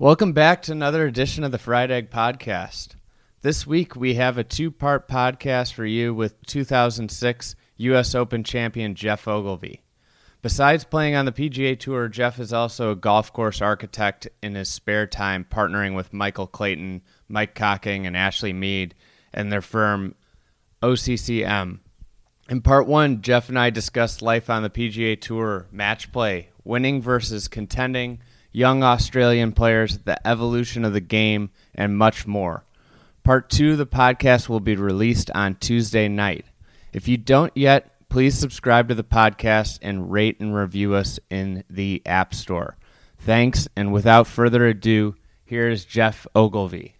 Welcome back to another edition of the Fried Egg Podcast. This week we have a two part podcast for you with 2006 U.S. Open champion Geoff Ogilvy. Besides playing on the PGA Tour, Geoff is also a golf course architect in his spare time, partnering with Michael Clayton, Mike Cocking, and Ashley Mead and their firm OCCM. In part one, Geoff and I discussed life on the PGA Tour, match play, winning versus contending young Australian players, the evolution of the game, and much more. Part two of the podcast will be released on Tuesday night. If you don't yet, please subscribe to the podcast and rate and review us in the App Store. Thanks, and without further ado, here is Geoff Ogilvy.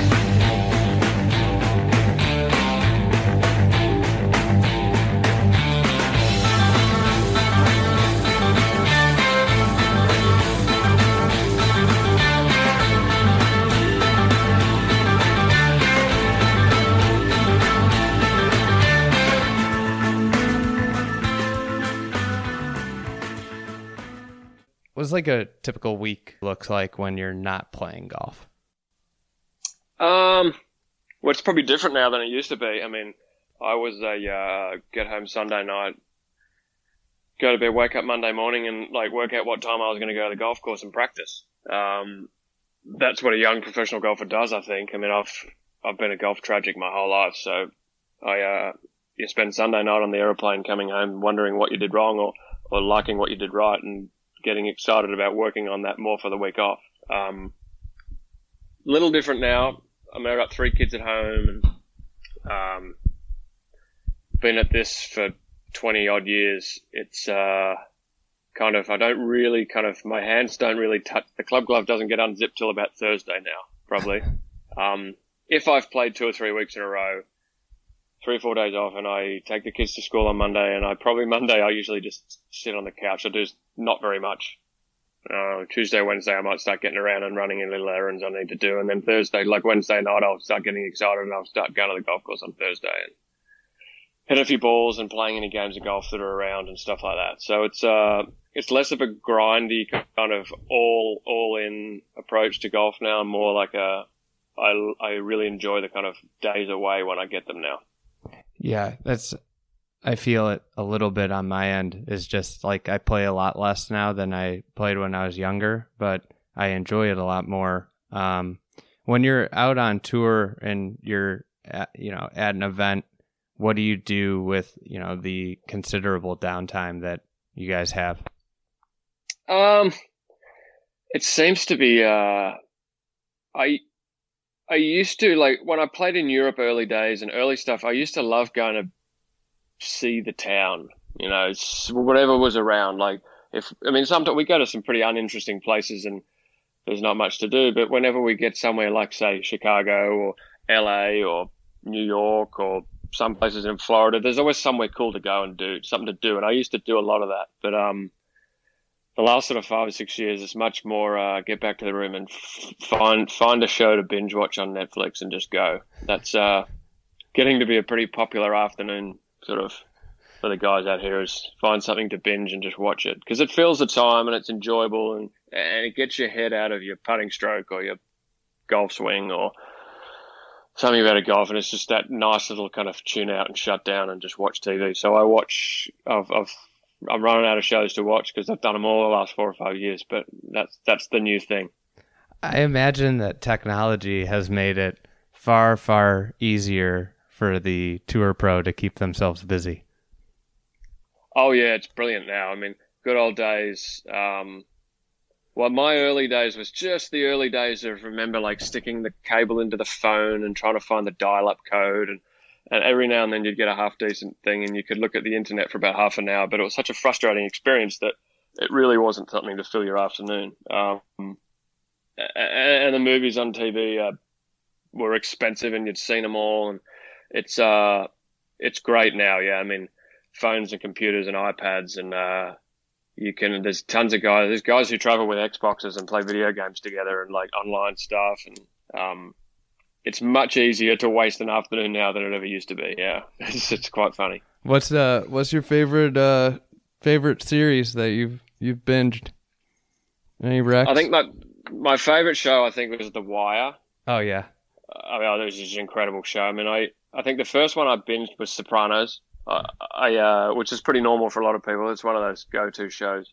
Was like a typical week looks like when you're not playing golf? Um, well, it's probably different now than it used to be. I mean, I was a uh, get home Sunday night, go to bed, wake up Monday morning, and like work out what time I was going to go to the golf course and practice. Um, that's what a young professional golfer does, I think. I mean, I've I've been a golf tragic my whole life, so I uh, you spend Sunday night on the aeroplane coming home wondering what you did wrong or or liking what you did right, and getting excited about working on that more for the week off. Um, little different now. I mean, I've got three kids at home and um, been at this for 20 odd years. It's uh, kind of, I don't really kind of, my hands don't really touch, the club glove doesn't get unzipped till about Thursday now, probably. um, if I've played two or three weeks in a row, three or four days off and I take the kids to school on Monday and I probably Monday I usually just sit on the couch. I do not very much. Uh, Tuesday, Wednesday, I might start getting around and running in little errands I need to do. And then Thursday, like Wednesday night, I'll start getting excited and I'll start going to the golf course on Thursday and hit a few balls and playing any games of golf that are around and stuff like that. So it's, uh, it's less of a grindy kind of all, all in approach to golf now. More like a, I, I really enjoy the kind of days away when I get them now. Yeah, that's I feel it a little bit on my end is just like I play a lot less now than I played when I was younger, but I enjoy it a lot more. Um, when you're out on tour and you're at, you know at an event, what do you do with you know the considerable downtime that you guys have? Um, it seems to be uh, I I used to like when I played in Europe early days and early stuff. I used to love going to see the town. You know, whatever was around. Like if I mean, sometimes we go to some pretty uninteresting places and there's not much to do. But whenever we get somewhere like say Chicago or L.A. or New York or some places in Florida, there's always somewhere cool to go and do something to do. And I used to do a lot of that, but um the last sort of five or six years is much more uh, get back to the room and f- find find a show to binge watch on Netflix and just go. That's uh, getting to be a pretty popular afternoon sort of for the guys out here is find something to binge and just watch it because it fills the time and it's enjoyable and and it gets your head out of your putting stroke or your golf swing or something about a golf and it's just that nice little kind of tune out and shut down and just watch TV. So I watch I've, I've I'm running out of shows to watch because I've done them all the last four or five years. But that's that's the new thing. I imagine that technology has made it far far easier for the tour pro to keep themselves busy. Oh yeah, it's brilliant now. I mean, good old days. Um, well, my early days was just the early days of remember like sticking the cable into the phone and trying to find the dial-up code and and every now and then you'd get a half decent thing and you could look at the internet for about half an hour but it was such a frustrating experience that it really wasn't something to fill your afternoon um, and the movies on tv uh, were expensive and you'd seen them all and it's uh it's great now yeah i mean phones and computers and ipads and uh, you can. There's tons of guys. There's guys who travel with Xboxes and play video games together and like online stuff, and um, it's much easier to waste an afternoon now than it ever used to be. Yeah, it's, it's quite funny. What's uh What's your favorite uh favorite series that you've you've binged? Any Rex? I think my my favorite show I think was The Wire. Oh yeah. I mean, it was just an incredible show. I mean, I I think the first one I binged was Sopranos. I, I uh, which is pretty normal for a lot of people. It's one of those go-to shows.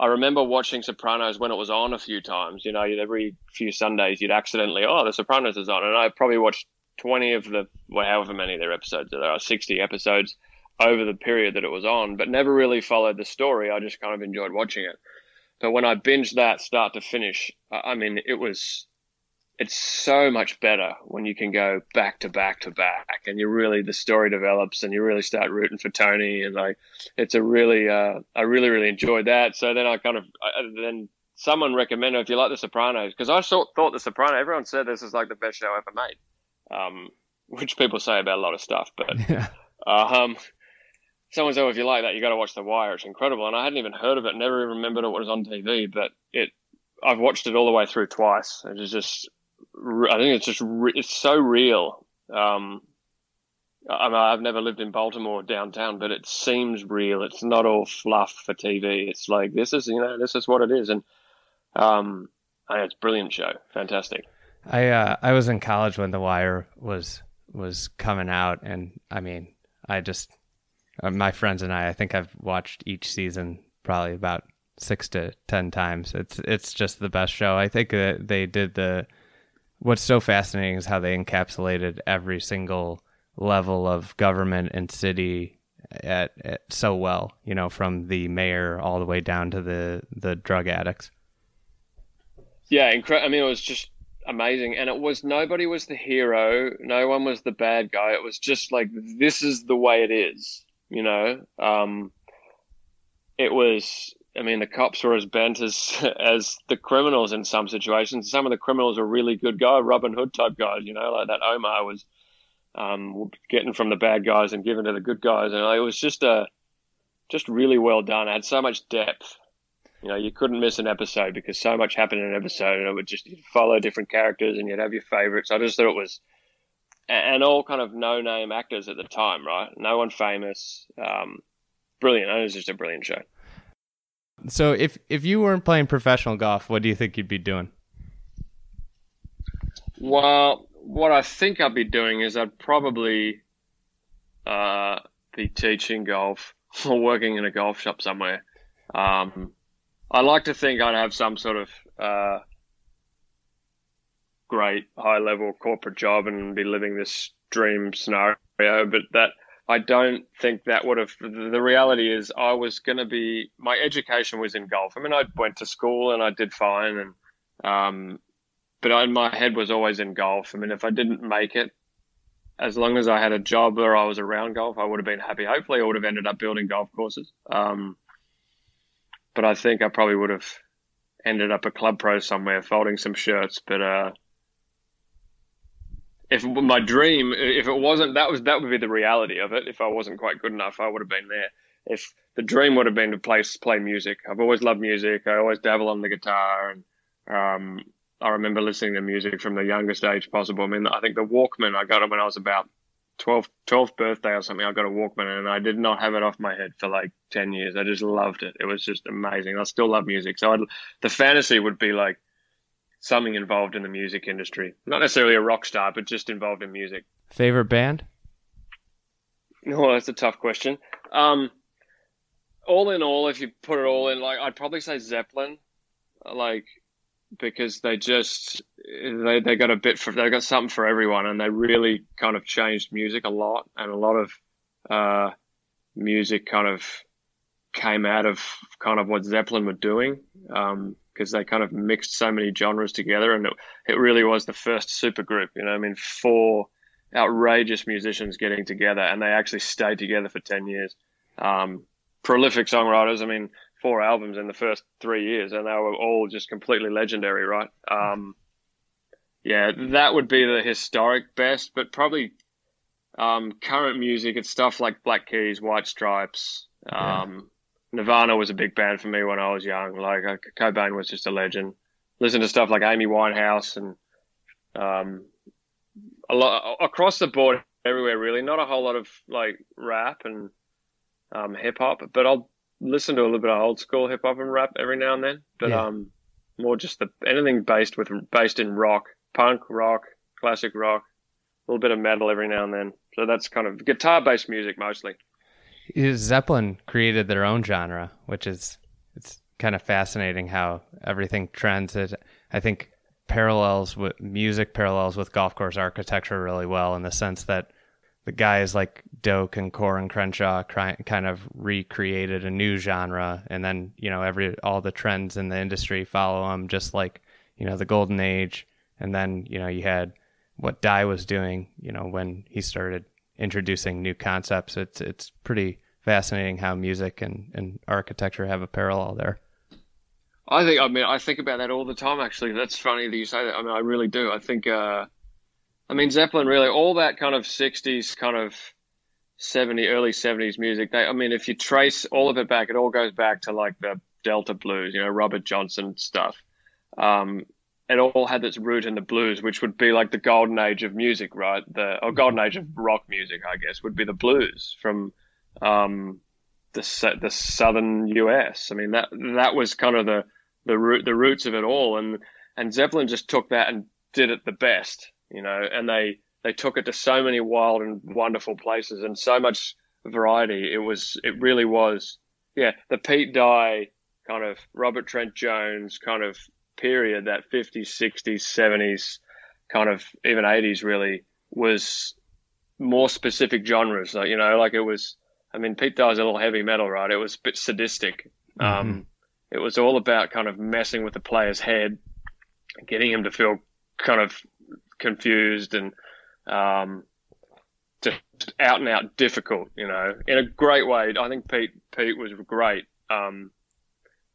I remember watching Sopranos when it was on a few times. You know, every few Sundays you'd accidentally, oh, The Sopranos is on, and I probably watched twenty of the, well, however many of their episodes there are, sixty episodes over the period that it was on, but never really followed the story. I just kind of enjoyed watching it. But when I binged that start to finish, I mean, it was it's so much better when you can go back to back to back and you really the story develops and you really start rooting for Tony and like it's a really uh, I really really enjoyed that so then I kind of I, then someone recommended if you like The Sopranos because I thought, thought The Sopranos everyone said this is like the best show ever made um, which people say about a lot of stuff but yeah. um, someone said well, if you like that you got to watch The Wire it's incredible and I hadn't even heard of it never even remembered it was on TV but it I've watched it all the way through twice it is just I think it's just it's so real. Um, I mean, I've never lived in Baltimore downtown, but it seems real. It's not all fluff for TV. It's like this is you know this is what it is, and um, I it's a brilliant show, fantastic. I uh, I was in college when The Wire was was coming out, and I mean, I just uh, my friends and I, I think I've watched each season probably about six to ten times. It's it's just the best show. I think that they did the what's so fascinating is how they encapsulated every single level of government and city at, at, so well you know from the mayor all the way down to the the drug addicts. Yeah incre- i mean it was just amazing. And it was nobody was the hero. No one was the bad guy. It was just like this is the way it is you know? Um it was I mean, the cops were as bent as as the criminals in some situations. Some of the criminals were really good guys, Robin Hood type guys. You know, like that Omar was um, getting from the bad guys and giving to the good guys, and it was just a just really well done. It had so much depth. You know, you couldn't miss an episode because so much happened in an episode, and it would just you'd follow different characters, and you'd have your favorites. I just thought it was, and all kind of no-name actors at the time, right? No one famous. Um, brilliant. It was just a brilliant show. So if if you weren't playing professional golf, what do you think you'd be doing? Well, what I think I'd be doing is I'd probably uh, be teaching golf or working in a golf shop somewhere. Um, I like to think I'd have some sort of uh, great high level corporate job and be living this dream scenario, but that I don't think that would have. The reality is, I was going to be. My education was in golf. I mean, I went to school and I did fine, and um, but I, my head was always in golf. I mean, if I didn't make it, as long as I had a job or I was around golf, I would have been happy. Hopefully, I would have ended up building golf courses. Um, but I think I probably would have ended up a club pro somewhere, folding some shirts. But uh, if my dream, if it wasn't, that was that would be the reality of it. If I wasn't quite good enough, I would have been there. If the dream would have been to play play music, I've always loved music. I always dabble on the guitar, and um, I remember listening to music from the youngest age possible. I mean, I think the Walkman I got it when I was about 12, 12th birthday or something. I got a Walkman, and I did not have it off my head for like ten years. I just loved it. It was just amazing. I still love music, so I'd, the fantasy would be like something involved in the music industry. Not necessarily a rock star, but just involved in music. Favorite band? No, that's a tough question. Um, all in all, if you put it all in, like I'd probably say Zeppelin, like because they just they they got a bit for they got something for everyone, and they really kind of changed music a lot, and a lot of uh, music kind of came out of kind of what Zeppelin were doing. Um, because they kind of mixed so many genres together, and it, it really was the first supergroup. You know, I mean, four outrageous musicians getting together, and they actually stayed together for ten years. Um, prolific songwriters. I mean, four albums in the first three years, and they were all just completely legendary, right? Um, yeah, that would be the historic best, but probably um, current music. It's stuff like Black Keys, White Stripes. Um, Nirvana was a big band for me when I was young. Like uh, Cobain was just a legend. Listen to stuff like Amy Winehouse and um, a lot across the board everywhere. Really, not a whole lot of like rap and um, hip hop, but I'll listen to a little bit of old school hip hop and rap every now and then. But Yeah. um, more just the anything based with based in rock, punk, rock, classic rock, a little bit of metal every now and then. So that's kind of guitar based music mostly. Zeppelin created their own genre, which is it's kind of fascinating how everything trends. It, I think parallels with music parallels with golf course architecture really well in the sense that the guys like Doak and Coore and Crenshaw kind of recreated a new genre, and then you know every all the trends in the industry follow them, just like you know the golden age, and then you know you had what Dye was doing, you know when he started introducing new concepts. It's it's pretty fascinating how music and, and architecture have a parallel there. I think I mean I think about that all the time. Actually, that's funny that you say that. I mean, I really do. I think. Uh, I mean, Zeppelin really all that kind of '60s kind of '70 early '70s music. They, I mean, if you trace all of it back, it all goes back to like the Delta blues. You know, Robert Johnson stuff. Um, it all had its root in the blues, which would be like the golden age of music, right? The or golden age of rock music, I guess, would be the blues from um, the the southern U.S. I mean that that was kind of the the root the roots of it all, and and Zeppelin just took that and did it the best, you know, and they they took it to so many wild and wonderful places and so much variety. It was it really was, yeah, the Pete Dye kind of Robert Trent Jones kind of period, that 50s, 60s, 70s, kind of even 80s really was more specific genres. Like, you know, like it was, I mean, Pete Dye's a little heavy metal, right? It was a bit sadistic. Um, it was all about kind of messing with the player's head, getting him to feel kind of confused and um, just out and out difficult, you know, in a great way. I think Pete Pete was great. Um,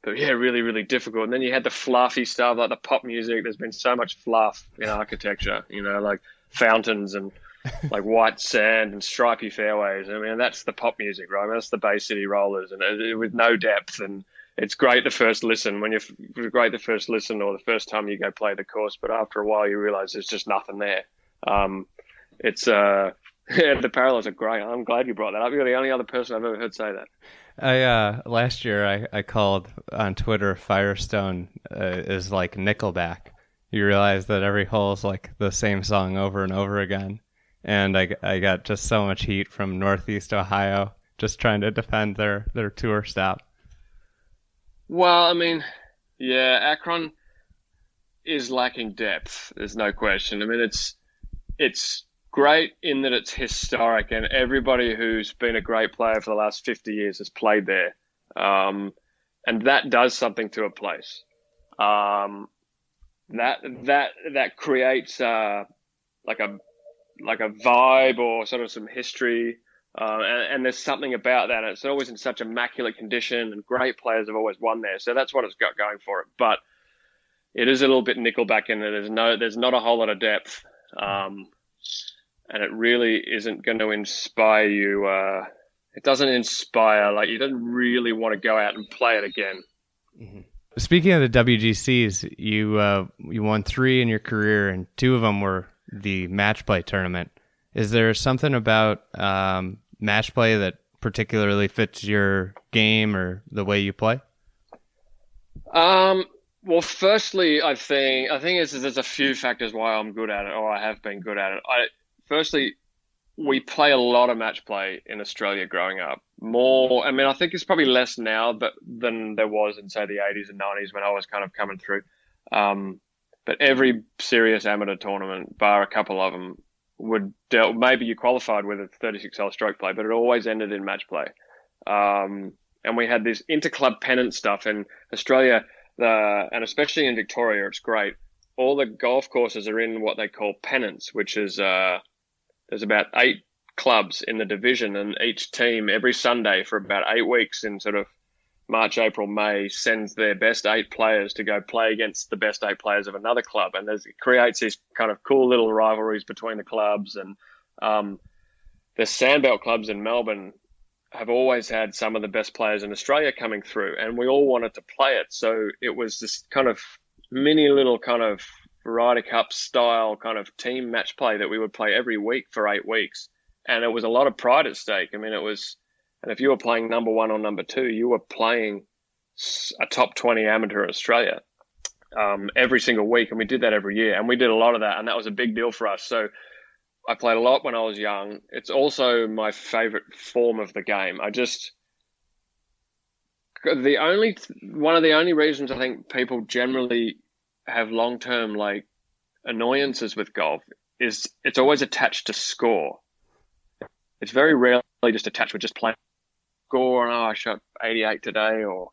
but yeah, really, really difficult. And then you had the fluffy stuff like the pop music. There's been so much fluff in architecture, you know, like fountains and like white sand and stripy fairways. I mean, that's the pop music, right? I mean, that's the Bay City Rollers, and it, with no depth. And it's great the first listen when you're great the first listen or the first time you go play the course, but after a while you realize there's just nothing there. Um, it's uh, yeah, the parallels are great. I'm glad you brought that up. You're the only other person I've ever heard say that. I uh, last year I, I called on Twitter Firestone uh, is like Nickelback. You realize that every hole is like the same song over and over again, and I, I got just so much heat from Northeast Ohio just trying to defend their their tour stop. Well, I mean, yeah, Akron is lacking depth. There's no question. I mean, it's it's great in that it's historic, and everybody who's been a great player for the last 50 years has played there, um, and that does something to a place. Um, that that that creates uh, like a like a vibe or sort of some history. Uh, and, and there's something about that. It's always in such immaculate condition, and great players have always won there. So that's what it's got going for it. But it is a little bit Nickelback in that there's no, there's not a whole lot of depth, um, and it really isn't going to inspire you. Uh, it doesn't inspire like you don't really want to go out and play it again. Speaking of the WGCs, you uh, you won three in your career, and two of them were the match play tournament. Is there something about um, match play that particularly fits your game or the way you play? Um, well, firstly, I think I think it's, there's a few factors why I'm good at it, or I have been good at it. I firstly, we play a lot of match play in Australia growing up. More, I mean, I think it's probably less now, but than there was in say the 80s and 90s when I was kind of coming through. Um, but every serious amateur tournament, bar a couple of them, would deal, maybe you qualified with a 36 hole stroke play, but it always ended in match play. Um, and we had this interclub pennant stuff in Australia, the, and especially in Victoria, it's great. All the golf courses are in what they call pennants, which is, uh, there's about eight clubs in the division and each team every Sunday for about eight weeks in sort of March, April, May sends their best eight players to go play against the best eight players of another club, and there's, it creates these kind of cool little rivalries between the clubs. And um, the sandbelt clubs in Melbourne have always had some of the best players in Australia coming through, and we all wanted to play it. So it was this kind of mini little kind of Ryder Cup style kind of team match play that we would play every week for eight weeks. And it was a lot of pride at stake. I mean, it was, and if you were playing number one or number two, you were playing a top 20 amateur in Australia um, every single week. And we did that every year. And we did a lot of that. And that was a big deal for us. So I played a lot when I was young. It's also my favorite form of the game. I just, the only, one of the only reasons I think people generally have long term like annoyances with golf is it's always attached to score. It's very rarely just attached with just playing score and oh I shot 88 today or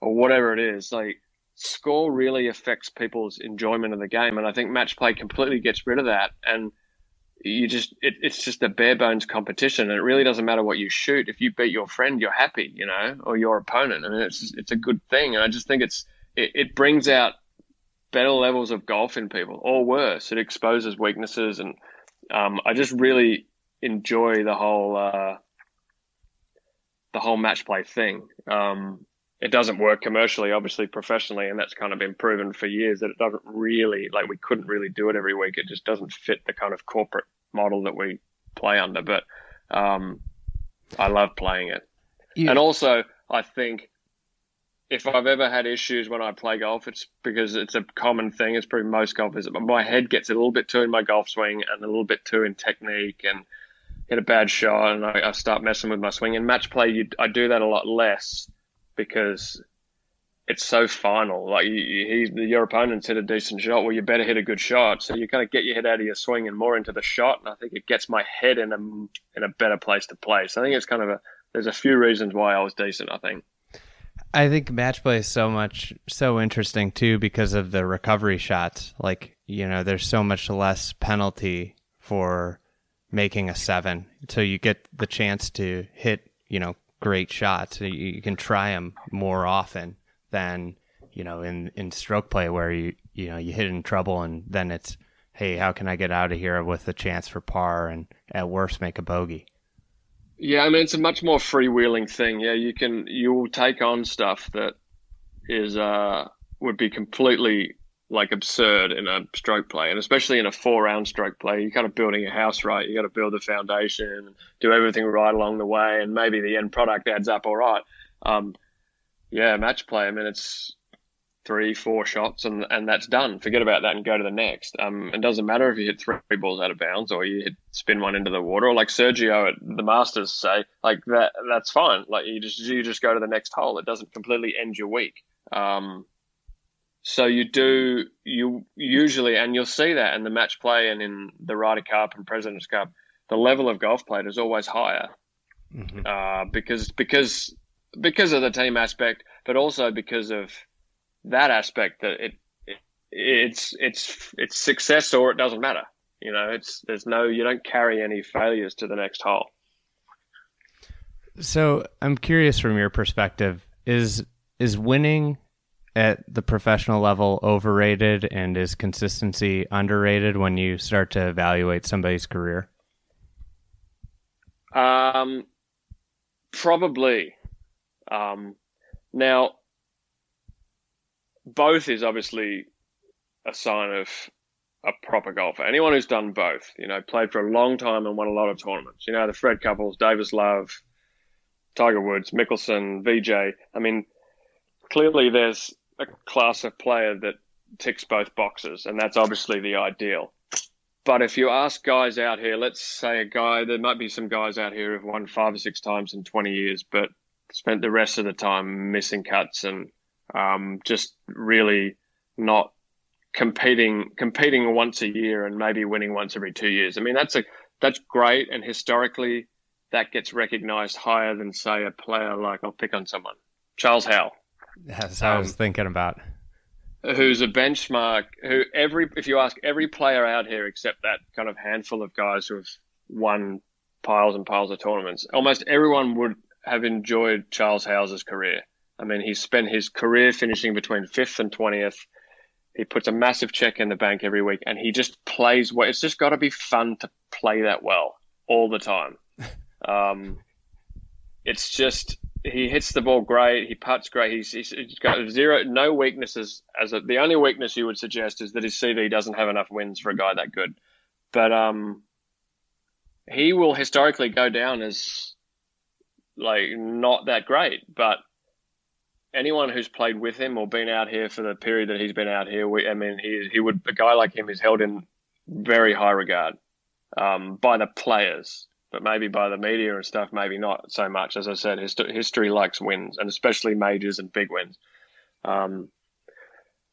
or whatever it is. Like score really affects people's enjoyment of the game, and I think match play completely gets rid of that. And you just it, it's just a bare bones competition, and it really doesn't matter what you shoot. If you beat your friend, you're happy, you know, or your opponent. I mean, it's it's a good thing, and I just think it's it, it brings out better levels of golf in people, or worse, it exposes weaknesses, and um, I just really enjoy the whole uh, the whole match play thing. Um, it doesn't work commercially, obviously professionally, and that's kind of been proven for years that it doesn't really like we couldn't really do it every week. It just doesn't fit the kind of corporate model that we play under. But um, I love playing it, yeah. and also I think if I've ever had issues when I play golf, it's because it's a common thing. It's probably most golfers. My head gets a little bit too in my golf swing and a little bit too in technique and hit a bad shot and I, I start messing with my swing. In match play, you, I do that a lot less because it's so final. Like you, you, your opponent's hit a decent shot, well, you better hit a good shot. So you kind of get your head out of your swing and more into the shot. And I think it gets my head in a in a better place to play. So I think it's kind of a there's a few reasons why I was decent. I think. I think match play is so much so interesting too because of the recovery shots. Like you know, there's so much less penalty for making a seven, so you get the chance to hit you know great shots. You, can try them more often than you know in in stroke play where you you know you hit in trouble and then it's hey how can I get out of here with a chance for par and at worst make a bogey. Yeah, I mean it's a much more freewheeling thing. Yeah, you can you will take on stuff that is uh would be completely like absurd in a stroke play, and especially in a four round stroke play. You're kind of building a house right. You got to build the foundation, do everything right along the way, and maybe the end product adds up all right. Um, yeah, match play. I mean, it's three, four shots, and and that's done. Forget about that and go to the next. Um, it doesn't matter if you hit three balls out of bounds or you hit, spin one into the water, or like Sergio at the Masters say, like that. That's fine. Like you just you just go to the next hole. It doesn't completely end your week. Um, so you do you usually, and you'll see that in the match play and in the Ryder Cup and Presidents Cup, the level of golf played is always higher mm-hmm. uh, because because because of the team aspect, but also because of that aspect that it, it it's it's it's success or it doesn't matter. You know, it's there's no you don't carry any failures to the next hole. So I'm curious from your perspective, is is winning at the professional level overrated and is consistency underrated when you start to evaluate somebody's career? Um, probably. Um, now, both is obviously a sign of a proper golfer. Anyone who's done both, you know, played for a long time and won a lot of tournaments. You know, the Fred Couples, Davis Love, Tiger Woods, Mickelson, Vijay. I mean, clearly there's a class of player that ticks both boxes, and that's obviously the ideal. But if you ask guys out here, let's say a guy, there might be some guys out here who've won five or six times in 20 years, but spent the rest of the time missing cuts and um, just really not competing competing once a year and maybe winning once every two years. I mean, that's a that's great, and historically, that gets recognised higher than say a player like I'll pick on someone, Charles Howell. That's what um, I was um, thinking about. Who's a benchmark? Who every if you ask every player out here except that kind of handful of guys who have won piles and piles of tournaments, almost everyone would have enjoyed Charles Howell's career. I mean, he spent his career finishing between fifth and twentieth. He puts a massive check in the bank every week, and he just plays well. It's just got to be fun to play that well all the time. Um, it's just he hits the ball great. He puts great. He's, he's, he's got zero, no weaknesses. As a, the only weakness you would suggest is that his CV doesn't have enough wins for a guy that good. But um, he will historically go down as like not that great. But anyone who's played with him or been out here for the period that he's been out here, we, I mean, he he would a guy like him is held in very high regard um, by the players but maybe by the media and stuff, maybe not so much. As I said, hist- history likes wins, and especially majors and big wins. Um,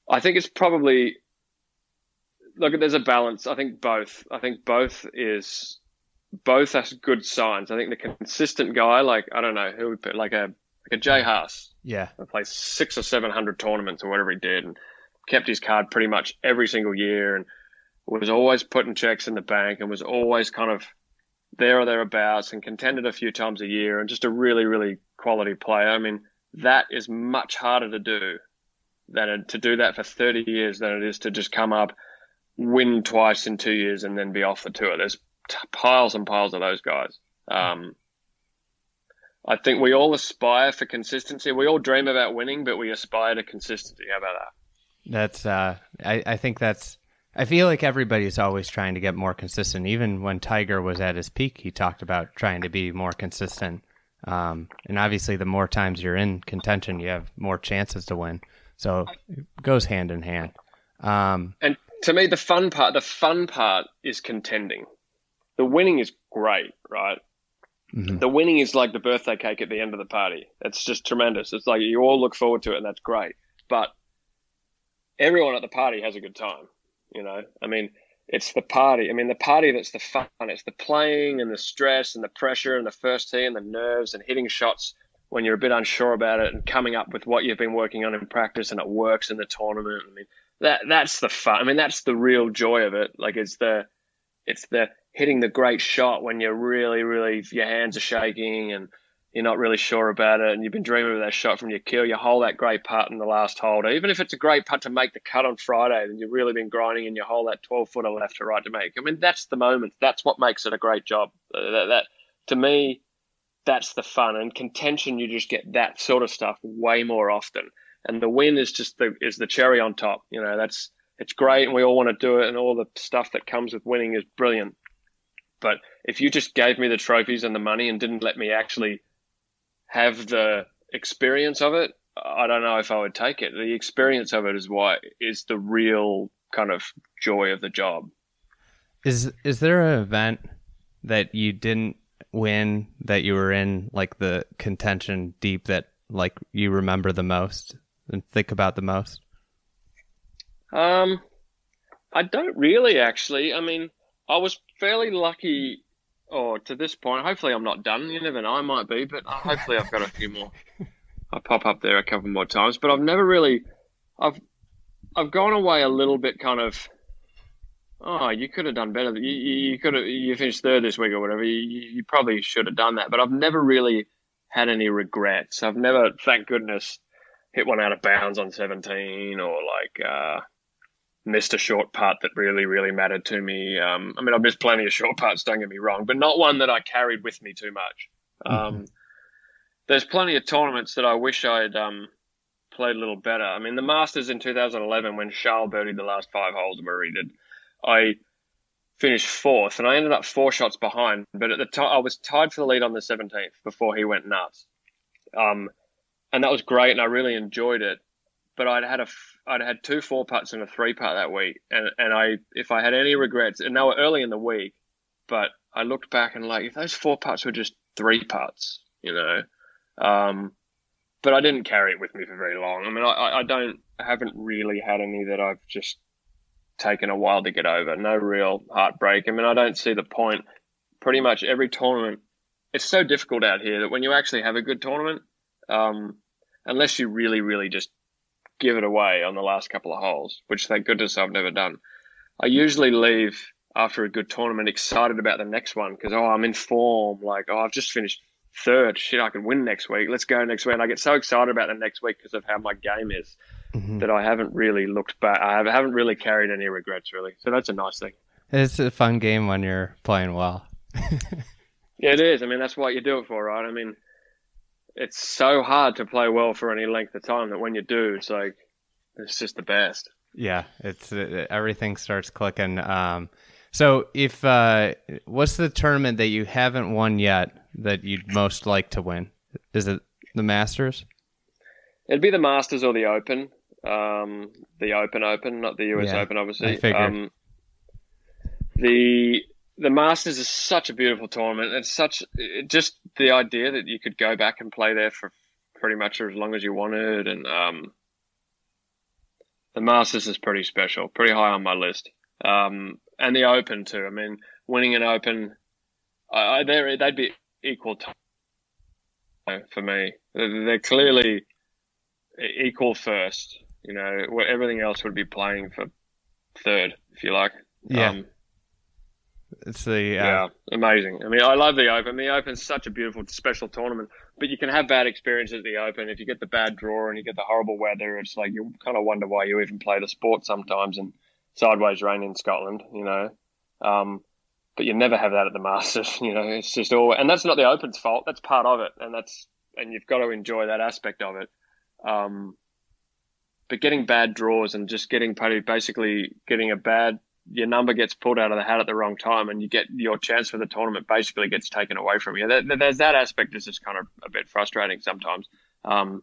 I think it's probably look. There's a balance. I think both. I think both is both has good signs. I think the consistent guy, like I don't know who like a like a Jay Haas, Yeah. who plays six or seven hundred tournaments or whatever he did, and kept his card pretty much every single year, and was always putting checks in the bank, and was always kind of there or thereabouts and contended a few times a year and just a really, really quality player. I mean, that is much harder to do than to do that for 30 years than it is to just come up, win twice in two years and then be off the tour. There's t- piles and piles of those guys. Um, I think we all aspire for consistency. We all dream about winning, but we aspire to consistency. How about that? That's uh I, I think that's I feel like everybody's always trying to get more consistent. Even when Tiger was at his peak, he talked about trying to be more consistent. Um, and obviously, the more times you're in contention, you have more chances to win. So it goes hand in hand. Um, And to me, the fun part, the fun part is contending. The winning is great, right? Mhm. The winning is like the birthday cake at the end of the party. It's just tremendous. It's like you all look forward to it, and that's great. But everyone at the party has a good time. You know, I mean, it's the party. I mean, the party that's the fun. It's the playing and the stress and the pressure and the first tee and the nerves and hitting shots when you're a bit unsure about it and coming up with what you've been working on in practice and it works in the tournament. I mean, that that's the fun. I mean, that's the real joy of it. Like it's the it's the hitting the great shot when you're really, really your hands are shaking and you're not really sure about it, and you've been dreaming of that shot from your kill. You hold that great putt in the last hole, even if it's a great putt to make the cut on Friday, then you've really been grinding and you hold that 12 footer left to right to make. I mean, that's the moment. That's what makes it a great job. Uh, That, that to me, that's the fun. And contention, you just get that sort of stuff way more often. And the win is just the is the cherry on top. You know, that's it's great, and we all want to do it, and all the stuff that comes with winning is brilliant. But if you just gave me the trophies and the money and didn't let me actually have the experience of it, I don't know if I would take it. The experience of it is why is the real kind of joy of the job. is is there an event that you didn't win that you were in like the contention deep that like you remember the most and think about the most? Um, I don't really actually. I mean, I was fairly lucky, or to this point. Hopefully, I'm not done. You never know, I might be, but uh, hopefully, I've got a few more. I pop up there a couple more times, but I've never really. I've I've gone away a little bit, kind of. Oh, you could have done better. You, you, could have. You finished third this week or whatever. You, you probably should have done that. But I've never really had any regrets. I've never, thank goodness, hit one out of bounds on 17 or like uh, missed a short putt that really, really mattered to me. Um, I mean, I've missed plenty of short putts, don't get me wrong, but not one that I carried with me too much. Um, there's plenty of tournaments that I wish I'd um, played a little better. I mean, the Masters in 2011, when Charl birdied the last five holes of Marie did, I finished fourth, and I ended up four shots behind. But at the time, I was tied for the lead on the 17th before he went nuts. Um, and that was great, and I really enjoyed it. But I'd had a, f- I'd had two four putts and a three putt that week, and and I, if I had any regrets, and they were early in the week, but I looked back and like, if those four putts were just three putts, you know, um, but I didn't carry it with me for very long. I mean, I, I- don't, I haven't really had any that I've just taken a while to get over. No real heartbreak. I mean, I don't see the point. Pretty much every tournament, it's so difficult out here that when you actually have a good tournament, um, unless you really, really just give it away on the last couple of holes, which thank goodness I've never done, I usually leave after a good tournament excited about the next one because, oh, I'm in form. Like, oh, I've just finished third. Shit, I could win next week. Let's go next week. And I get so excited about the next week because of how my game is Mhm. that I haven't really looked back. I have- haven't really carried any regrets, really. So that's a nice thing. It's a fun game when you're playing well. Yeah, it is. I mean, that's what you do it for, right? I mean, it's so hard to play well for any length of time that when you do, it's like it's just the best. Yeah, it's uh, everything starts clicking. Um, so, if uh, what's the tournament that you haven't won yet that you'd most like to win? Is it the Masters? It'd be the Masters or the Open. Um, the Open Open, not the US Yeah, Open, obviously. I figured. Um, the the Masters is such a beautiful tournament. It's such it, just the idea that you could go back and play there for pretty much as long as you wanted, and um, the Masters is pretty special, pretty high on my list. Um, and the Open too. I mean, winning an Open, I, I they're, they'd be equal time for me. They're, clearly equal first. You know, where everything else would be playing for third, if you like. Yeah. Um, It's the yeah, uh, amazing. I mean, I love the Open. The Open's such a beautiful, special tournament. But you can have bad experiences at the Open. If you get the bad draw and you get the horrible weather, it's like you kind of wonder why you even play the sport sometimes. And sideways rain in Scotland, you know. Um, but you never have that at the Masters, you know. It's just all, and that's not the Open's fault. That's part of it, and that's and you've got to enjoy that aspect of it. Um, but getting bad draws and just getting basically getting a bad your number gets pulled out of the hat at the wrong time and you get your chance for the tournament basically gets taken away from you. There's that aspect that's just kind of a bit frustrating sometimes. Um,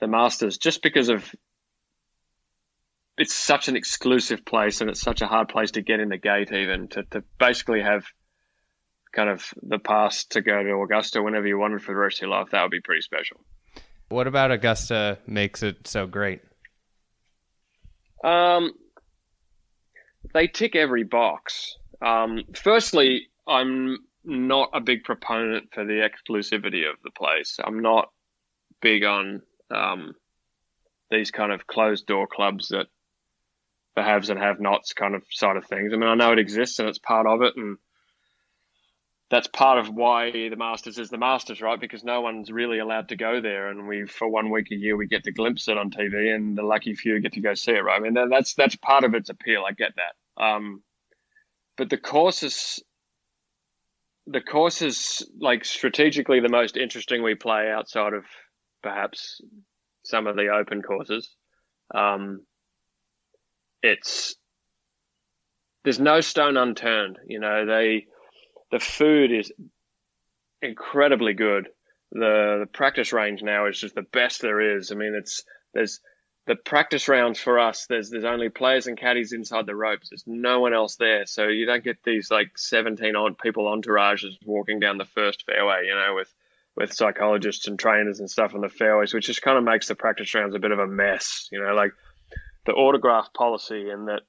the Masters, just because of it's such an exclusive place and it's such a hard place to get in the gate, even to, to basically have kind of the pass to go to Augusta whenever you wanted for the rest of your life, that would be pretty special. what about Augusta makes it so great? Um, they tick every box. Um, firstly, I'm not a big proponent for the exclusivity of the place. I'm not big on um, these kind of closed door clubs that the haves and have nots kind of side of things. I mean, I know it exists and it's part of it, and that's part of why the Masters is the Masters, right? Because no one's really allowed to go there, and we for one week a year we get to glimpse it on TV, and the lucky few get to go see it, right? I mean, that's that's part of its appeal. I get that, um, but the course is the course is like strategically the most interesting we play outside of perhaps some of the open courses. Um, it's there's no stone unturned. You know, they the food is incredibly good. The the practice range now is just the best there is. I mean, it's there's the practice rounds for us. There's there's only players and caddies inside the ropes. There's no one else there, so you don't get these like 17 odd people entourages walking down the first fairway. You know, with with psychologists and trainers and stuff on the fairways, which just kind of makes the practice rounds a bit of a mess. You know, like the autograph policy and that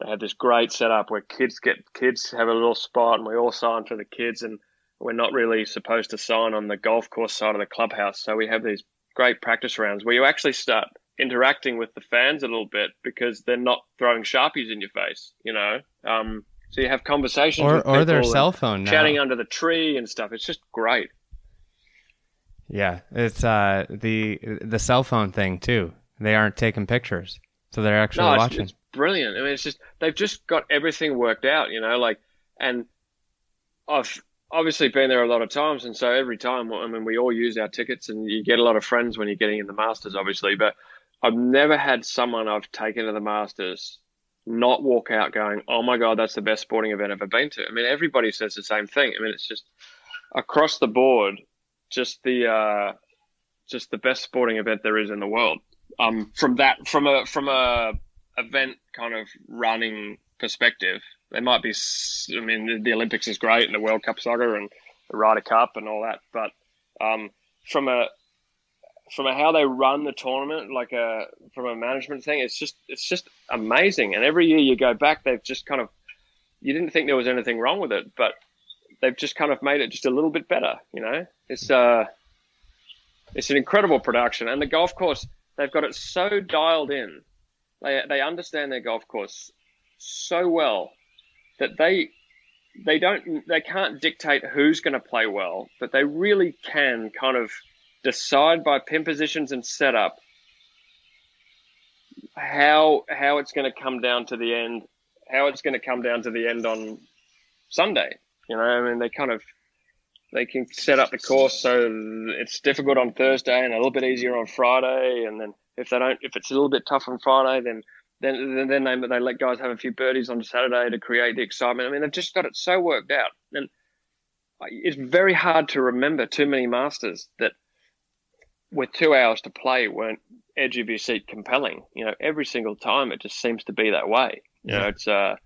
they have this great setup where kids get kids have a little spot and we all sign for the kids and we're not really supposed to sign on the golf course side of the clubhouse. So we have these great practice rounds where you actually start interacting with the fans a little bit because they're not throwing sharpies in your face, you know. Um, so you have conversations Or or their cell phone now. chatting under the tree and stuff. It's just great. Yeah, it's uh the the cell phone thing too. They aren't taking pictures, so they're actually no, it's, watching. it's brilliant. I mean, it's just they've just got everything worked out, you know. Like, and I've obviously been there a lot of times, and so every time, I mean, we all use our tickets, and you get a lot of friends when you're getting in the Masters, obviously. But I've never had someone I've taken to the Masters not walk out going, "Oh my god, that's the best sporting event I've ever been to." I mean, everybody says the same thing. I mean, it's just across the board, just the uh, just the best sporting event there is in the world. Um, from that, from a from a event kind of running perspective, there might be. I mean, the, Olympics is great, and the World Cup soccer, and the Ryder Cup, and all that. But um, from a from how they run the tournament, like a from a management thing, it's just it's just amazing. And every year you go back, they've just kind of you didn't think there was anything wrong with it, but they've just kind of made it just a little bit better. You know, it's uh, it's an incredible production, and the golf course they've got it so dialed in. They they understand their golf course so well that they they don't they can't dictate who's going to play well, but they really can kind of decide by pin positions and setup how how it's going to come down to the end, how it's going to come down to the end on Sunday. You know, I mean, they kind of they can set up the course so it's difficult on Thursday and a little bit easier on Friday. And then if they don't, if it's a little bit tough on Friday, then then then they they let guys have a few birdies on Saturday to create the excitement. I mean, they've just got it so worked out, and it's very hard to remember too many Masters that with two hours to play weren't edge of your seat compelling. You know, every single time it just seems to be that way. You yeah. know, it's uh,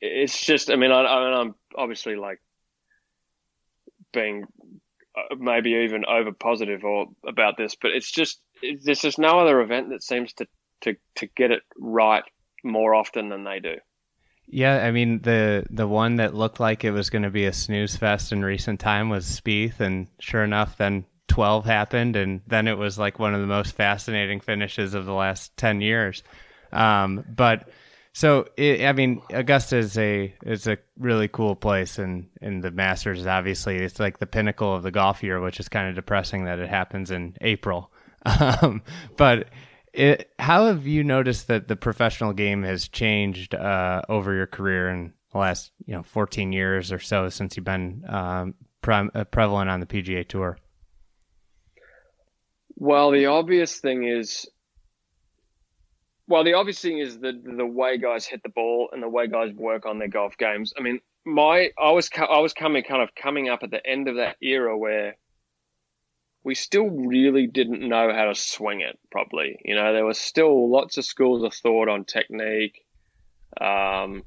it's just. I mean, I, I mean, I'm obviously like being uh, maybe even over positive or about this, but it's just there's just no other event that seems to to to get it right more often than they do. Yeah, I mean the the one that looked like it was going to be a snooze fest in recent time was Spieth, and sure enough, then twelve happened, and then it was like one of the most fascinating finishes of the last ten years. Um, but so it, I mean, Augusta is a is a really cool place, and and the Masters is obviously it's like the pinnacle of the golf year, which is kind of depressing that it happens in April. Um, but it, how have you noticed that the professional game has changed uh, over your career in the last you know 14 years or so since you've been um, pre- uh, prevalent on the PGA Tour? Well, the obvious thing is, well, the obvious thing is the the way guys hit the ball and the way guys work on their golf games. I mean, my I was I was coming kind of coming up at the end of that era where we still really didn't know how to swing it properly. You know, there was still lots of schools of thought on technique. Um,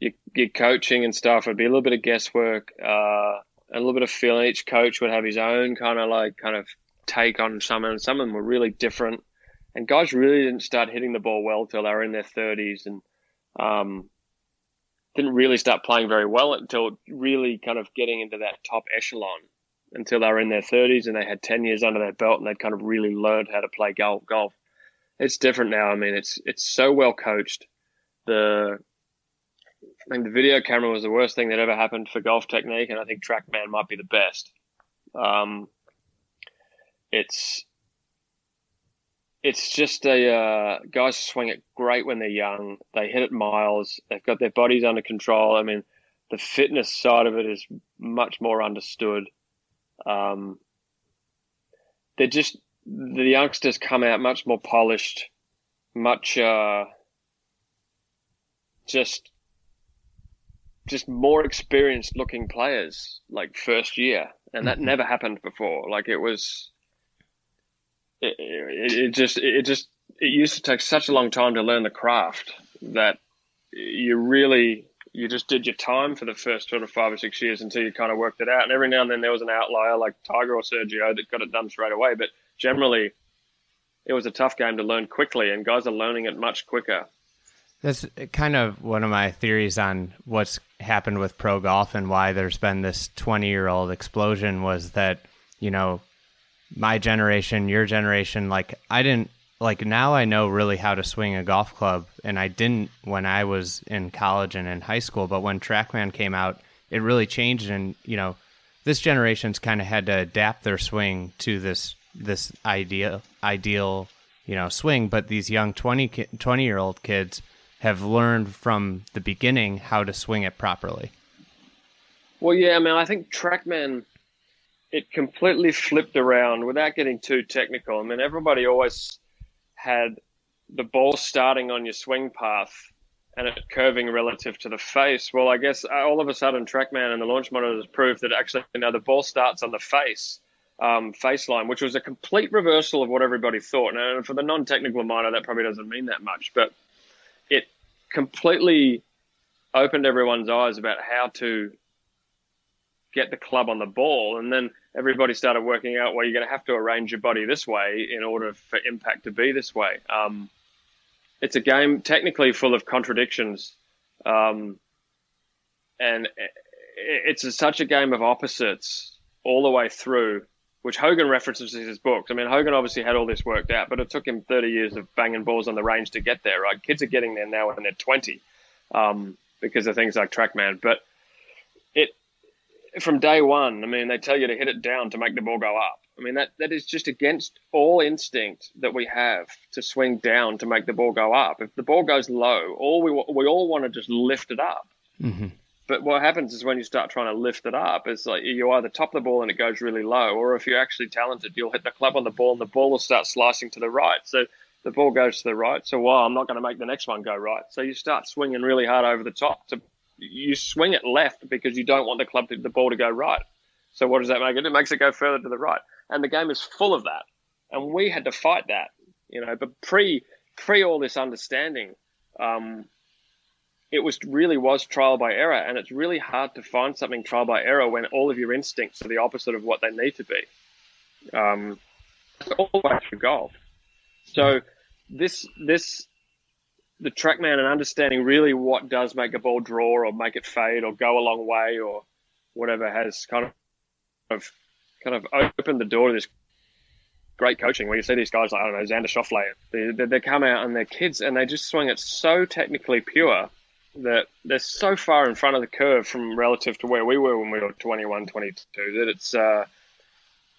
your, your coaching and stuff would be a little bit of guesswork, uh, a little bit of feeling. Each coach would have his own kind of like kind of take on some, and some of them were really different. And guys really didn't start hitting the ball well till they were in their thirties, and um, didn't really start playing very well until really kind of getting into that top echelon until they were in their 30s and they had 10 years under their belt and they'd kind of really learned how to play golf. golf. It's different now. I mean, it's it's so well coached. The I mean, the video camera was the worst thing that ever happened for golf technique, and I think TrackMan might be the best. Um, it's it's just a uh, guys swing it great when they're young. They hit it miles. They've got their bodies under control. I mean, the fitness side of it is much more understood. Um, they're just the youngsters come out much more polished, much uh, just just more experienced looking players like first year, and that mm-hmm. never happened before. Like it was, it, it, just it just it used to take such a long time to learn the craft that you really you just did your time for the first sort of five or six years until you kind of worked it out. And every now and then there was an outlier like Tiger or Sergio that got it done straight away. But generally, it was a tough game to learn quickly, and guys are learning it much quicker. That's kind of one of my theories on what's happened with pro golf and why there's been this 20 year old explosion was that, you know, my generation, your generation, like I didn't like now I know really how to swing a golf club, and I didn't when I was in college and in high school. But when TrackMan came out, it really changed, and you know, this generation's kind of had to adapt their swing to this this ideal ideal you know swing. But these young 20, 20 year old kids have learned from the beginning how to swing it properly. Well, yeah, I mean, I think TrackMan it completely flipped around without getting too technical. I mean, everybody always had the ball starting on your swing path and it curving relative to the face. Well, I guess uh, all of a sudden, TrackMan and the launch monitors proved that actually, you the ball starts on the face, um, face line, which was a complete reversal of what everybody thought. And for the non-technical miner, that probably doesn't mean that much, but it completely opened everyone's eyes about how to get the club on the ball. And then everybody started working out, well, you're going to have to arrange your body this way in order for impact to be this way. Um, it's a game technically full of contradictions. Um, and it's a, such a game of opposites all the way through, which Hogan references in his books. I mean, Hogan obviously had all this worked out, but it took him 30 years of banging balls on the range to get there, right? Kids are getting there now when they're 20 um, because of things like TrackMan. But from day one, I mean, they tell you to hit it down to make the ball go up. I mean, that, that is just against all instinct that we have to swing down to make the ball go up. If the ball goes low, all we we all want to just lift it up. Mm-hmm. But what happens is when you start trying to lift it up, it's like you either top the ball and it goes really low, or if you're actually talented, you'll hit the club on the ball and the ball will start slicing to the right. So the ball goes to the right. So well, I'm not going to make the next one go right. So you start swinging really hard over the top. To you swing it left because you don't want the club to, the ball to go right. So what does that make it? It makes it go further to the right. And the game is full of that. And we had to fight that, you know. But pre pre all this understanding, um, it was really was trial by error, and it's really hard to find something trial by error when all of your instincts are the opposite of what they need to be. Um, all the way through golf. So this this the TrackMan and understanding really what does make a ball draw or make it fade or go a long way or whatever has kind of kind of opened the door to this great coaching where you see these guys like I don't know Xander Schauffele they, they, they come out and they're kids and they just swing it so technically pure that they're so far in front of the curve from relative to where we were when we were 21, 22 that it's uh,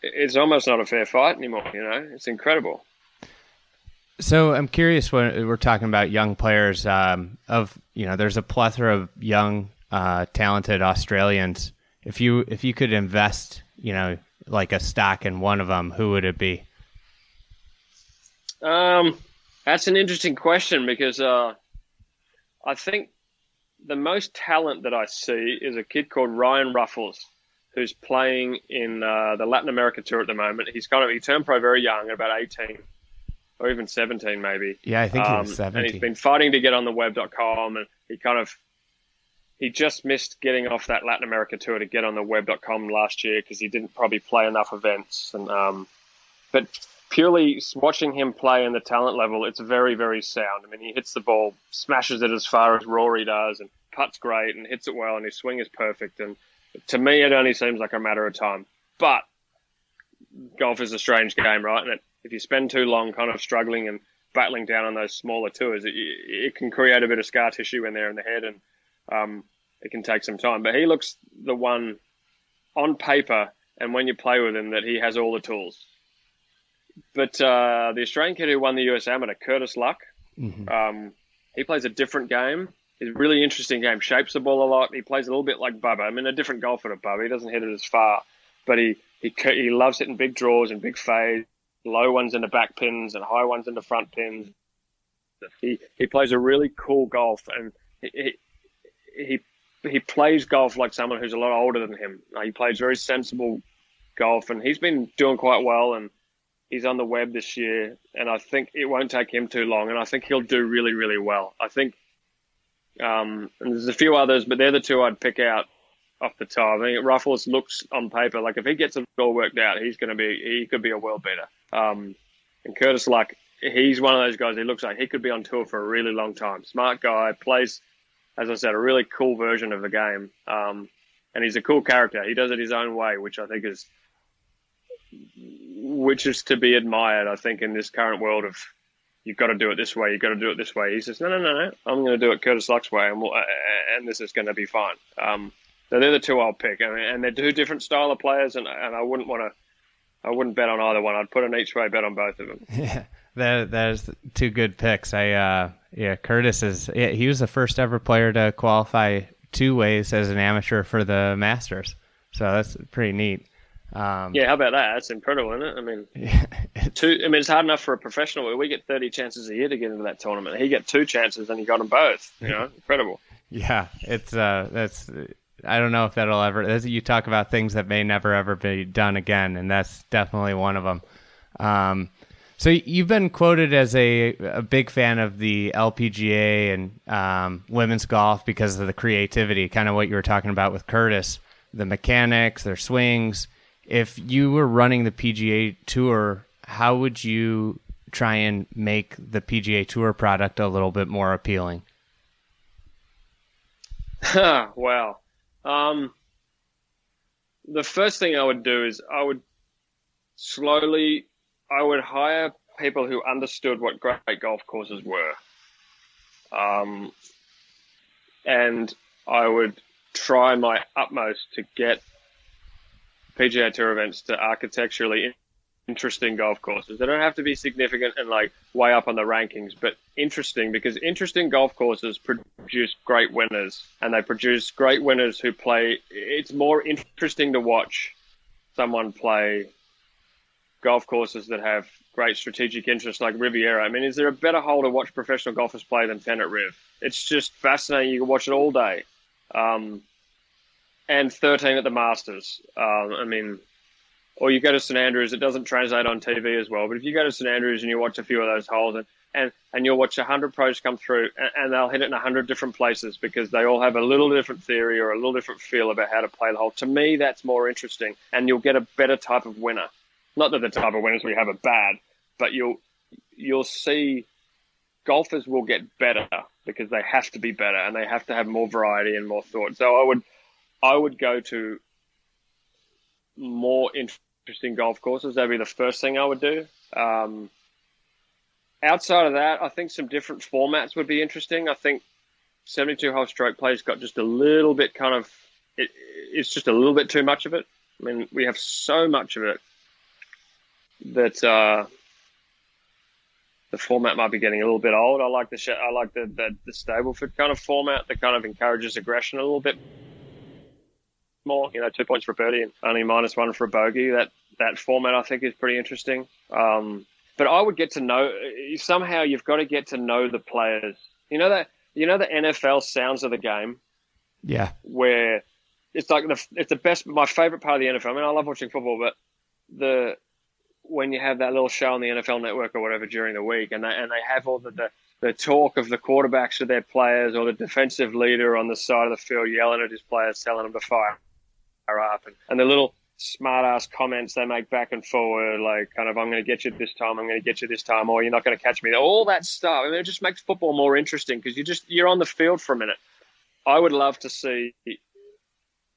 it's almost not a fair fight anymore. You know, it's incredible. So I'm curious when we're talking about young players. Um, of you know, there's a plethora of young, uh, talented Australians. If you if you could invest, you know, like a stock in one of them, who would it be? Um, that's an interesting question because uh, I think the most talent that I see is a kid called Ryan Ruffles, who's playing in uh, the Latin America tour at the moment. He's kind of he turned pro very young, at about eighteen or even seventeen, maybe. Yeah, I think he was Um, seventeen. And he's been fighting to get on the web.com, and he kind of he just missed getting off that Latin America tour to get on the web.com last year because he didn't probably play enough events. And um, but purely watching him play in the talent level, it's very very sound. I mean, he hits the ball, smashes it as far as Rory does, and puts great and hits it well, and his swing is perfect. And to me, it only seems like a matter of time. But golf is a strange game, right? And it, if you spend too long kind of struggling and battling down on those smaller tours, it, it can create a bit of scar tissue in there in the head, and um, it can take some time. But he looks the one on paper, and when you play with him, that he has all the tools. But uh, the Australian kid who won the US Amateur, Curtis Luck, um, he plays a different game. It's a really interesting game. Shapes the ball a lot. He plays a little bit like Bubba. I mean, a different golfer to Bubba. He doesn't hit it as far, but he he he loves hitting big draws and big fades, low ones in the back pins and high ones in the front pins. He he plays a really cool golf, and he he he, plays golf like someone who's a lot older than him. Uh, he plays very sensible golf, and he's been doing quite well. And he's on the web this year, and I think it won't take him too long, and I think he'll do really, really well. I think, um, and there's a few others, but they're the two I'd pick out off the top. I mean, Ruffles looks on paper like if he gets it all worked out, he's going to be he could be a world beater. Um, and Curtis Luck, he's one of those guys. He looks like he could be on tour for a really long time. Smart guy, plays, as I said, a really cool version of the game. Um, and he's a cool character. He does it his own way, which I think is which is to be admired. I think in this current world of you've got to do it this way, you've got to do it this way. He says, no, no, no, no, I'm going to do it Curtis Luck's way, and we'll, and this is going to be fine. Um, so they're the two I'll pick, and, and they're two different style of players, and, and I wouldn't want to. I wouldn't bet on either one. I'd put an each way bet on both of them. Yeah, that that's two good picks. I uh, yeah, Curtis is yeah, he was the first ever player to qualify two ways as an amateur for the Masters, so that's pretty neat. Um, Yeah, how about that? That's incredible, isn't it? I mean, yeah, two. I mean, it's hard enough for a professional. We get thirty chances a year to get into that tournament. He get two chances, and he got them both. You know, incredible. yeah, it's uh, that's I don't know if that'll ever. You talk about things that may never ever be done again, and that's definitely one of them. Um, so you've been quoted as a, a big fan of the LPGA and um, women's golf because of the creativity, kind of what you were talking about with Curtis, the mechanics, their swings. If you were running the PGA Tour, how would you try and make the PGA Tour product a little bit more appealing? wow. Um, the first thing I would do is I would slowly, I would hire people who understood what great golf courses were. Um, and I would try my utmost to get PGA Tour events to architecturally interesting golf courses. They don't have to be significant and like way up on the rankings, but interesting because interesting golf courses produce great winners and they produce great winners who play. It's more interesting to watch someone play golf courses that have great strategic interest like Riviera. I mean, is there a better hole to watch professional golfers play than 10 at Riv? It's just fascinating. You can watch it all day. Um, and 13 at the Masters. Um, I mean, or you go to St Andrews, it doesn't translate on TV as well. But if you go to St Andrews and you watch a few of those holes, and and, and you'll watch 100 pros come through, and, and they'll hit it in 100 different places because they all have a little different theory or a little different feel about how to play the hole. To me, that's more interesting, and you'll get a better type of winner. Not that the type of winners we have are bad, but you'll you'll see golfers will get better because they have to be better and they have to have more variety and more thought. So I would I would go to more interesting golf courses. That'd be the first thing I would do. Um, outside of that, I think some different formats would be interesting. I think 72 hole stroke play's got just a little bit kind of, it, it's just a little bit too much of it. I mean, we have so much of it that uh, the format might be getting a little bit old. I like the sh- I like the, the the Stableford kind of format that kind of encourages aggression a little bit more. You know, two points for a birdie and only minus one for a bogey. That that format I think is pretty interesting. Um, but I would get to know somehow you've got to get to know the players. You know that you know the NFL sounds of the game. Yeah. Where it's like the it's the best my favorite part of the NFL. I mean, I love watching football, but the when you have that little show on the NFL Network or whatever during the week, and they and they have all the, the the talk of the quarterbacks to their players or the defensive leader on the side of the field yelling at his players, telling them to fire up, and, and the little smart ass comments they make back and forward, like kind of I'm going to get you this time, I'm going to get you this time, or you're not going to catch me. All that stuff. I mean, it just makes football more interesting because you just you're on the field for a minute. I would love to see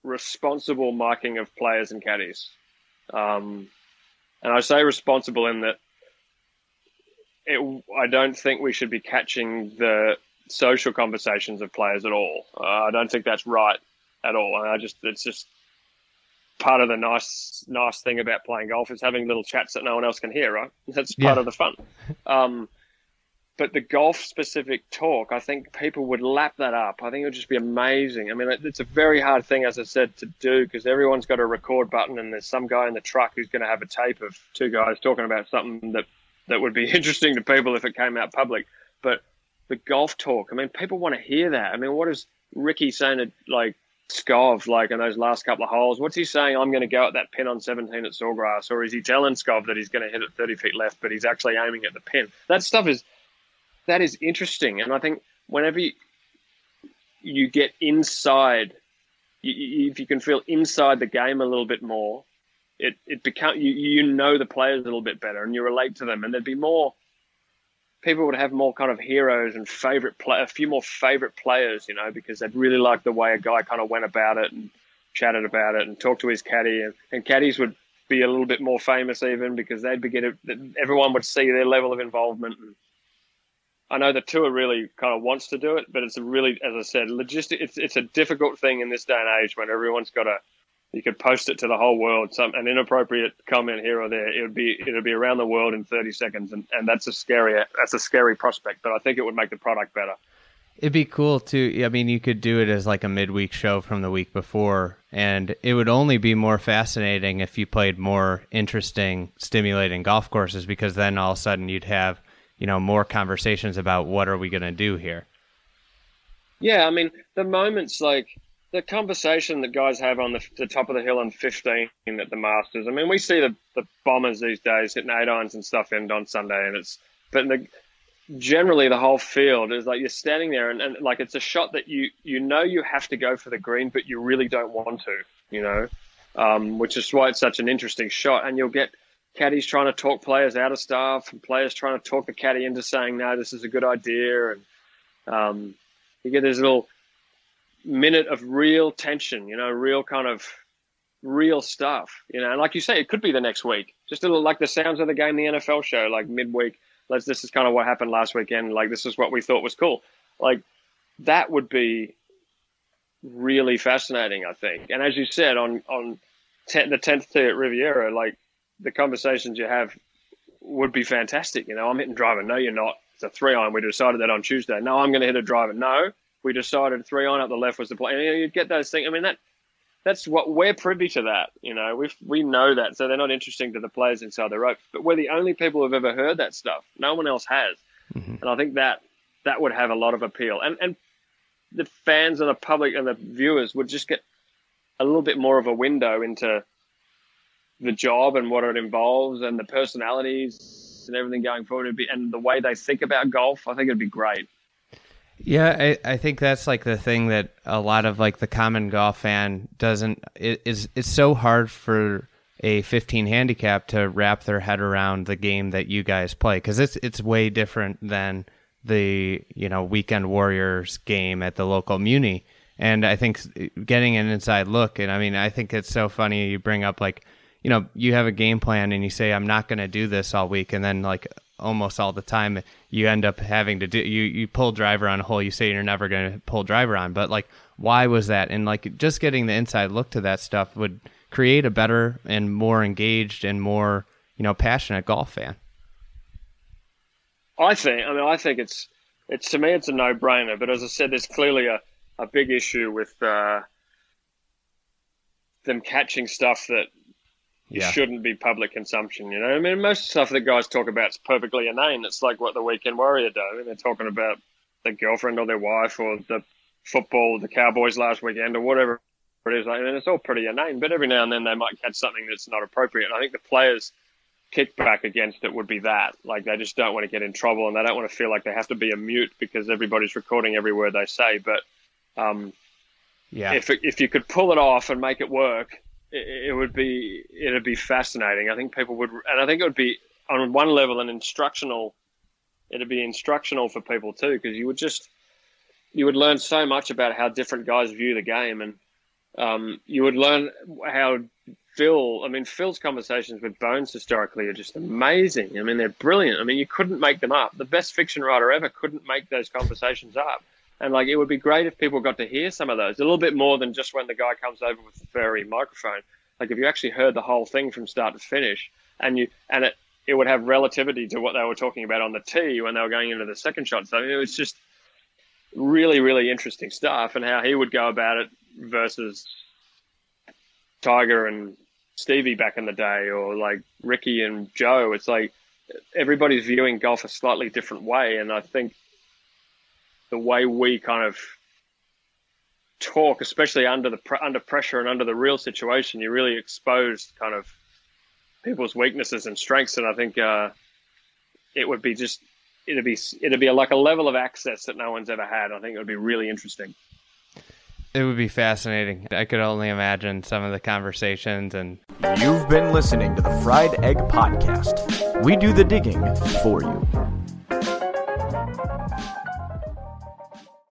responsible miking of players and caddies. Um, and I say responsible in that it, I don't think we should be catching the social conversations of players at all. Uh, I don't think that's right at all. And I just, it's just part of the nice, nice thing about playing golf is having little chats that no one else can hear, right? That's part Yeah. of the fun. Um, but the golf specific talk, I think people would lap that up. I think it would just be amazing. I mean, it's a very hard thing, as I said, to do because everyone's got a record button and there's some guy in the truck who's going to have a tape of two guys talking about something that, that would be interesting to people if it came out public. But the golf talk, I mean, people want to hear that. I mean, what is Rickie saying to like Skov, like in those last couple of holes? What's he saying? I'm going to go at that pin on 17 at Sawgrass, or is he telling Skov that he's going to hit it 30 feet left, but he's actually aiming at the pin? That stuff is that is interesting, and I think whenever you, you get inside, you, you, if you can feel inside the game a little bit more, it it become you you know the players a little bit better, and you relate to them, and there'd be more. People would have more kind of heroes and favorite play, a few more favorite players, you know, because they'd really like the way a guy kind of went about it and chatted about it and talked to his caddy, and, and caddies would be a little bit more famous even because they'd be get it, everyone would see their level of involvement. And I know the tour really kind of wants to do it, but it's a really, as I said, logistic. It's it's a difficult thing in this day and age when everyone's got a. You could post it to the whole world. Some an inappropriate comment here or there, it would be it would be around the world in 30 seconds, and, and that's a scary that's a scary prospect. But I think it would make the product better. It'd be cool too. I mean, you could do it as like a midweek show from the week before, and it would only be more fascinating if you played more interesting, stimulating golf courses because then all of a sudden you'd have, you know, more conversations about what are we going to do here. Yeah, I mean the moments like the conversation that guys have on the, the top of the hill on 15 at the Masters. I mean, we see the, the bombers these days hitting eight irons and stuff in on Sunday, and it's but the, generally the whole field is like you're standing there and, and like it's a shot that you you know you have to go for the green, but you really don't want to, you know, um, which is why it's such an interesting shot, and you'll get. Caddies trying to talk players out of stuff, and players trying to talk the caddy into saying, "No, this is a good idea." And um, you get these little minute of real tension, you know, real kind of real stuff, you know. And like you say, it could be the next week. Just a little like the sounds of the game, the NFL show, like midweek. Let's. This is kind of what happened last weekend. Like this is what we thought was cool. Like that would be really fascinating, I think. And as you said on on ten, the tenth tee at Riviera, like the conversations you have would be fantastic. You know, I'm hitting driver. No, you're not. It's a three iron. We decided that on Tuesday. No, I'm going to hit a driver. No, we decided three on up the left was the play. And you'd get those things. I mean, that that's what we're privy to that. You know, we we know that, so they're not interesting to the players inside the ropes. But we're the only people who've ever heard that stuff. No one else has, mm-hmm. and I think that that would have a lot of appeal. And and the fans and the public and the viewers would just get a little bit more of a window into the job and what it involves and the personalities and everything going forward be, and the way they think about golf. I think it'd be great. Yeah, I, I think that's like the thing that a lot of like the common golf fan doesn't it is it's so hard for a 15 handicap to wrap their head around the game that you guys play because it's it's way different than the you know weekend warriors game at the local muni. And i think getting an inside look and i mean i think it's so funny you bring up like you know you have a game plan and you say i'm not going to do this all week and then like almost all the time you end up having to do you you pull driver on a hole you say you're never going to pull driver on but like why was that and like just getting the inside look to that stuff would create a better and more engaged and more you know passionate golf fan I think. I mean, I think it's it's to me it's a no brainer. But as I said, there's clearly a, a big issue with uh, them catching stuff that yeah. shouldn't be public consumption. You know, I mean, most stuff that guys talk about is perfectly inane. It's like what the Weekend Warrior do. I mean, they're talking about their girlfriend or their wife or the football, the Cowboys last weekend or whatever it is. I mean, it's all pretty inane. But every now and then they might catch something that's not appropriate. And I think the players kickback against it would be that. Like they just don't want to get in trouble and they don't want to feel like they have to be a mute because everybody's recording every word they say. But um, yeah, if if you could pull it off and make it work, it, would be it'd be fascinating. I think people would, and I think it would be on one level an instructional. It'd be instructional for people too because you would just you would learn so much about how different guys view the game and um, you would learn how Phil, I mean, Phil's conversations with Bones historically are just amazing. I mean, they're brilliant. I mean, you couldn't make them up. The best fiction writer ever couldn't make those conversations up. And like, it would be great if people got to hear some of those a little bit more than just when the guy comes over with the furry microphone. Like, if you actually heard the whole thing from start to finish, and you and it it would have relativity to what they were talking about on the tee when they were going into the second shot. So it was just really, really interesting stuff, and how he would go about it versus Tiger and Stevie back in the day or like Rickie and Joe. It's like everybody's viewing golf a slightly different way. And I think the way we kind of talk, especially under the under pressure and under the real situation, you really expose kind of people's weaknesses and strengths. And I think uh, it would be just it'd be it'd be like a level of access that no one's ever had. I think it would be really interesting. It would be fascinating. I could only imagine some of the conversations and You've been listening to the Fried Egg Podcast. We do the digging for you.